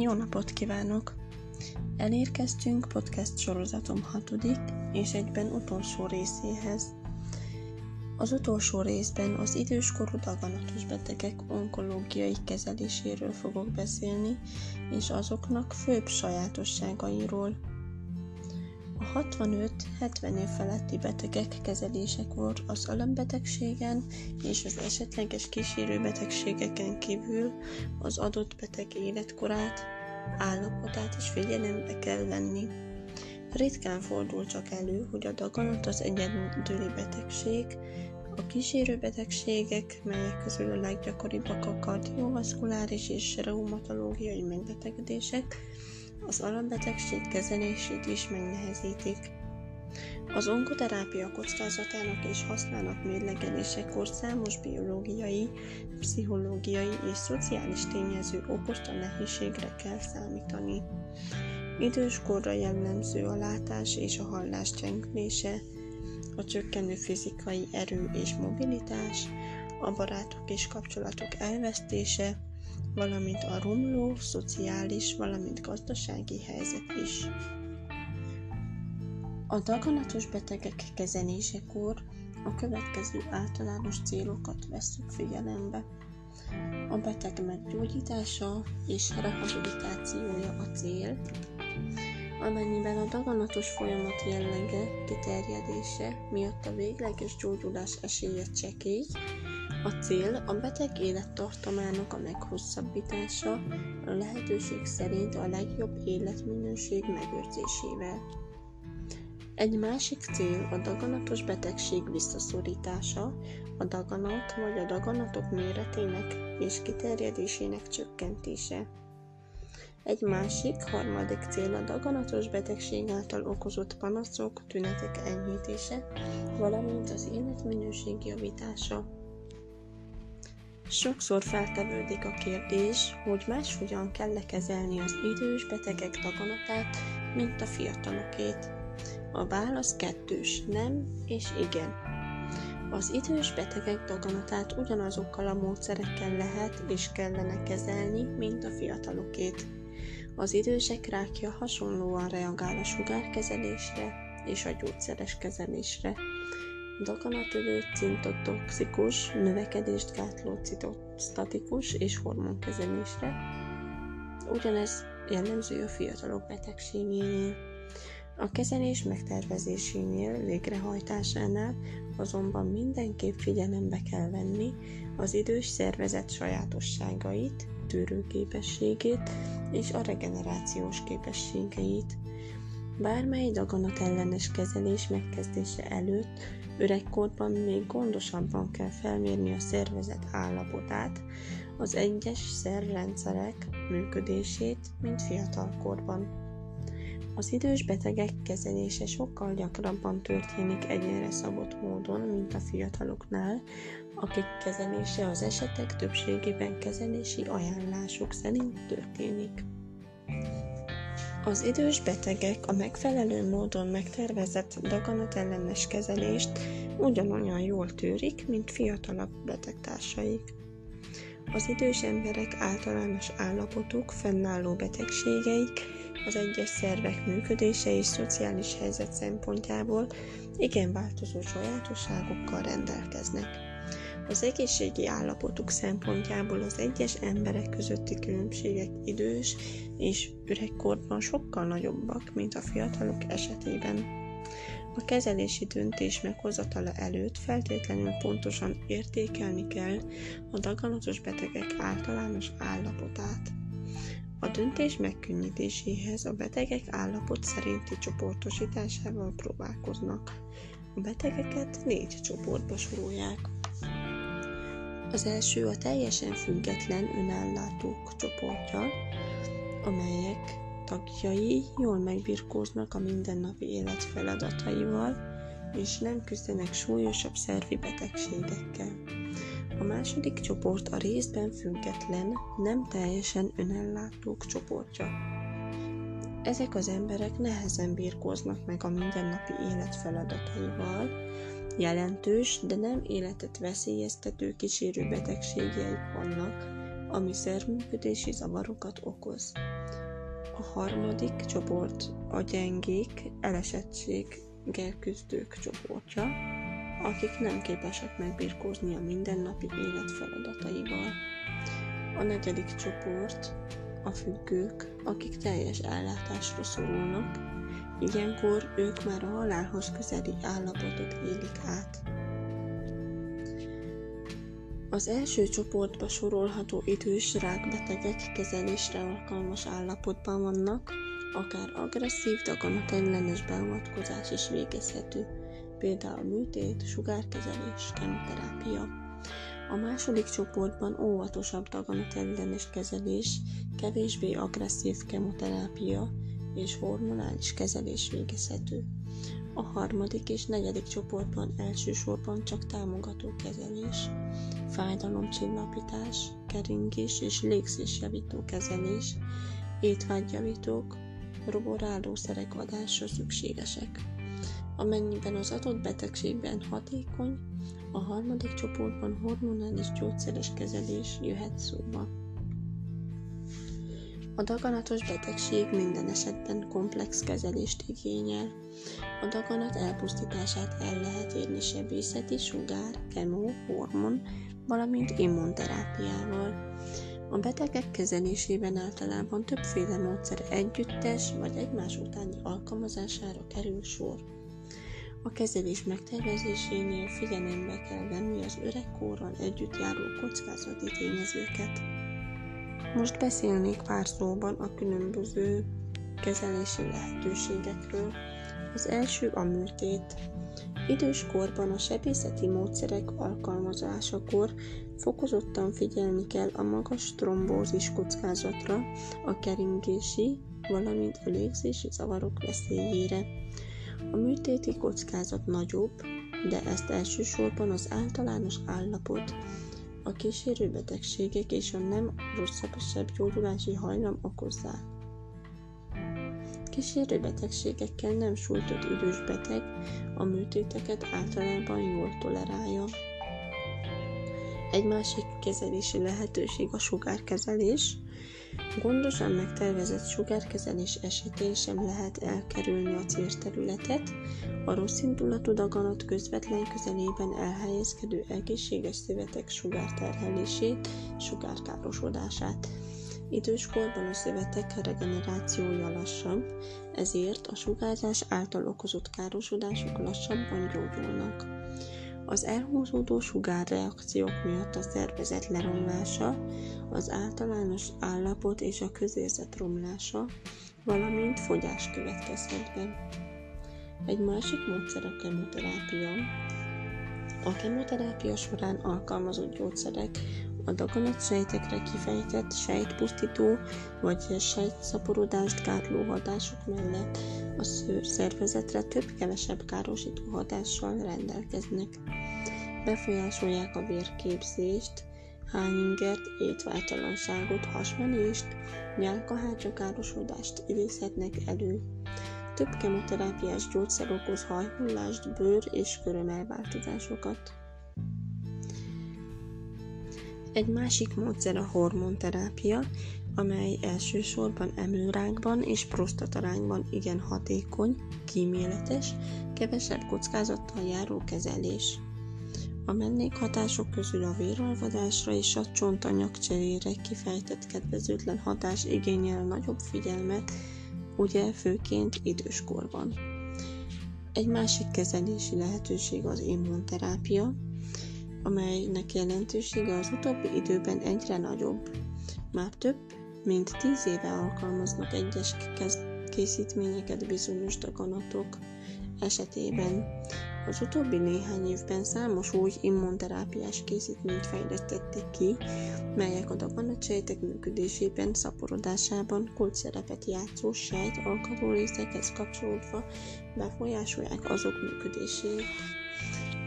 Jó napot kívánok! Elérkeztünk podcast sorozatom hatodik és egyben utolsó részéhez. Az utolsó részben az időskorú daganatos betegek onkológiai kezeléséről fogok beszélni, és azoknak főbb sajátosságairól. A 65-70 év feletti betegek kezelésekor az alambetegségen és az esetleges kísérő betegségeken kívül az adott beteg életkorát, állapotát is figyelembe kell venni. Ritkán fordul csak elő, hogy a daganat az egyedüli betegség, a kísérő betegségek, melyek közül a leggyakoribbak a kardiovaszkuláris és reumatológiai megbetegedések, az alapbetegség kezelését is megnehezítik. Az onkoterápia kockázatának és használat mérlegelésekor számos biológiai, pszichológiai és szociális tényező okozta nehézségre kell számítani. Időskorra jellemző a látás és a hallás gyengülése, a csökkenő fizikai erő és mobilitás, a barátok és kapcsolatok elvesztése, valamint a romló szociális, valamint gazdasági helyzet is. A daganatos betegek kezelésekor a következő általános célokat vesszük figyelembe. A beteg meggyógyítása és rehabilitációja a cél, amennyiben a daganatos folyamat jellege, kiterjedése miatt a végleges gyógyulás esélye csekély, a cél a beteg élettartamának a meghosszabbítása, a lehetőség szerint a legjobb életminőség megőrzésével. Egy másik cél a daganatos betegség visszaszorítása, a daganat vagy a daganatok méretének és kiterjedésének csökkentése. Egy másik, harmadik cél a daganatos betegség által okozott panaszok, tünetek enyhítése, valamint az életminőség javítása. Sokszor feltevődik a kérdés, hogy máshogyan kell kezelni az idős betegek daganatát, mint a fiatalokét. A válasz kettős, nem és igen. Az idős betegek daganatát ugyanazokkal a módszerekkel lehet és kellene kezelni, mint a fiatalokét. Az idősek rákja hasonlóan reagál a sugárkezelésre és a gyógyszeres kezelésre, daganatövő cintotoxikus, növekedést gátló citostatikus és hormonkezelésre. Ugyanez jellemző a fiatalok betegségénél. A kezelés megtervezésénél, végrehajtásánál azonban mindenképp figyelembe kell venni az idős szervezet sajátosságait, tűrőképességét és a regenerációs képességeit. Bármely daganat ellenes kezelés megkezdése előtt Öregkorban még gondosabban kell felmérni a szervezet állapotát, az egyes szervrendszerek működését, mint fiatalkorban. Az idős betegek kezelése sokkal gyakrabban történik egyénre szabott módon, mint a fiataloknál, akik kezelése az esetek többségében kezelési ajánlások szerint történik. Az idős betegek a megfelelő módon megtervezett daganatellenes kezelést ugyanolyan jól tűrik, mint fiatalabb betegtársaik. Az idős emberek általános állapotuk, fennálló betegségeik, az egyes szervek működése és szociális helyzet szempontjából igen változó sajátosságokkal rendelkeznek. Az egészségi állapotuk szempontjából az egyes emberek közötti különbségek idős és üregkorban sokkal nagyobbak, mint a fiatalok esetében. A kezelési döntés meghozatala előtt feltétlenül pontosan értékelni kell a daganatos betegek általános állapotát. A döntés megkönnyítéséhez a betegek állapot szerinti csoportosításával próbálkoznak. A betegeket négy csoportba sorolják. Az első a teljesen független önellátók csoportja, amelyek tagjai jól megbirkóznak a mindennapi élet feladataival, és nem küzdenek súlyosabb szervi betegségekkel. A második csoport a részben független, nem teljesen önellátók csoportja. Ezek az emberek nehezen birkóznak meg a mindennapi élet feladataival, jelentős, de nem életet veszélyeztető kísérő betegségeik vannak, ami szervműködési zavarokat okoz. A harmadik csoport a gyengék, elesettséggel küzdők csoportja, akik nem képesek megbirkózni a mindennapi élet feladataival. A negyedik csoport a függők, akik teljes ellátásra szorulnak, ilyenkor ők már a halálhoz közeli állapotot élik át. Az első csoportba sorolható idős rákbetegek kezelésre alkalmas állapotban vannak, akár agresszív ellenes beavatkozás is végezhető, például műtét, sugárkezelés, kemoterápia. A második csoportban óvatosabb ellenes kezelés, kevésbé agresszív kemoterápia és hormonális kezelés végezhető. A harmadik és negyedik csoportban elsősorban csak támogató kezelés, fájdalomcsillapítás, keringés és légzésjavító kezelés, étvágyjavítók, roborálószerek adása szükségesek. Amennyiben az adott betegségben hatékony, a harmadik csoportban hormonális gyógyszeres kezelés jöhet szóba. A daganatos betegség minden esetben komplex kezelést igényel. A daganat elpusztítását el lehet érni sebészeti, sugár, kemó, hormon, valamint immunterápiával. A betegek kezelésében általában többféle módszer együttes vagy egymás utáni alkalmazására kerül sor. A kezelés megtervezésénél figyelembe kell venni az öregkorral együtt járó kockázati tényezőket. Most beszélnék pár szóban a különböző kezelési lehetőségekről. Az első a műtét. Idős korban a sebészeti módszerek alkalmazásakor fokozottan figyelni kell a magas trombózis kockázatra, a keringési, valamint a légzési zavarok veszélyére. A műtéti kockázat nagyobb, de ezt elsősorban az általános állapot, a kísérő betegségek és a nem rosszabb gyógyulási hajlam okozzák. Kísérő betegségekkel nem sújtott idős beteg a műtéteket általában jól tolerálja. Egy másik kezelési lehetőség a sugárkezelés. Gondosan megtervezett sugárkezelés esetén sem lehet elkerülni a célterületet, a rossz indulatú daganat közvetlen közelében elhelyezkedő egészséges szövetek sugárterhelését, sugárkárosodását. Időskorban a szövetek regenerációja lassabb, ezért a sugárzás által okozott károsodások lassabban gyógyulnak. Az elhúzódó sugárreakciók miatt a szervezet leromlása, az általános állapot és a közérzet romlása, valamint fogyás következhet be. Egy másik módszer a kemoterápia. A kemoterápia során alkalmazott gyógyszerek a daganatsejtekre kifejtett sejtpusztító vagy sejtszaporodást gátló hatások mellett a szervezetre több-kevesebb károsító hatással rendelkeznek. Befolyásolják a vérképzést, hányingert, étvágytalanságot, hasmenést, nyálkahácsakárosodást idézhetnek elő. Több kemoterápiás gyógyszer okoz hajhullást, bőr és körömelváltozásokat. Egy másik módszer a hormonterápia, amely elsősorban emlőrákban és prostatarányban igen hatékony, kíméletes, kevesebb kockázattal járó kezelés. A mellékhatások közül a véralvadásra és a csontanyag cserére kifejtett kedvezőtlen hatás igényel nagyobb figyelmet, ugye főként időskorban. Egy másik kezelési lehetőség az immunterápia, amelynek jelentősége az utóbbi időben egyre nagyobb. Már több mint tíz éve alkalmaznak egyes készítményeket bizonyos daganatok esetében. Az utóbbi néhány évben számos új immunterápiás készítményt fejlesztettek ki, melyek a daganatsejtek működésében, szaporodásában kult szerepet játszó sejt alkatrészekhez kapcsolódva befolyásolják azok működését.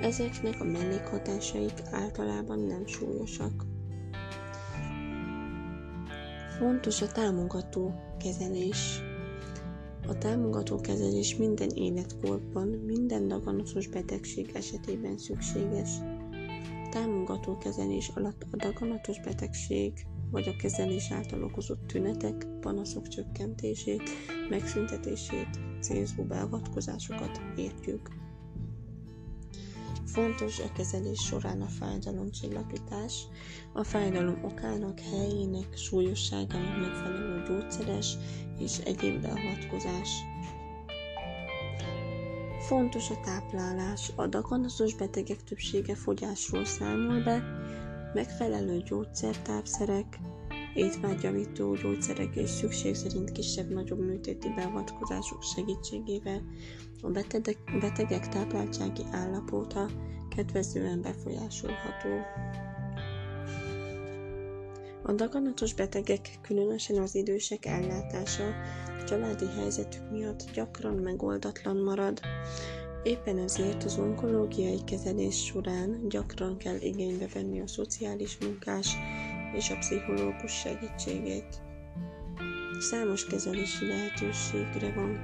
Ezeknek a mellékhatásaik általában nem súlyosak. Fontos a támogató kezelés. A támogató kezelés minden életkorban, minden daganatos betegség esetében szükséges. Támogató kezelés alatt a daganatos betegség vagy a kezelés által okozott tünetek, panaszok csökkentését, megszüntetését, célzó beavatkozásokat értjük. Fontos a kezelés során a fájdalomcsillapítás, a fájdalom okának, helyének, súlyosságának megfelelő gyógyszeres és egyéb beavatkozás. Fontos a táplálás. A daganatos betegek többsége fogyásról számol be, megfelelő gyógyszertápszerek, étvágyjavító gyógyszerek és szükség szerint kisebb-nagyobb műtéti beavatkozások segítségével a betegek, betegek tápláltsági állapota kedvezően befolyásolható. A daganatos betegek, különösen az idősek ellátása családi helyzetük miatt gyakran megoldatlan marad. Éppen ezért az onkológiai kezelés során gyakran kell igénybe venni a szociális munkás és a pszichológus segítségét. Számos kezelési lehetőségre van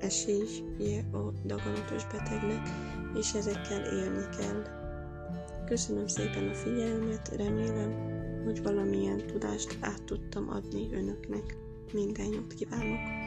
esélye a daganatos betegnek, és ezekkel élni kell. Köszönöm szépen a figyelmet, remélem, hogy valamilyen tudást át tudtam adni önöknek. Minden jót kívánok!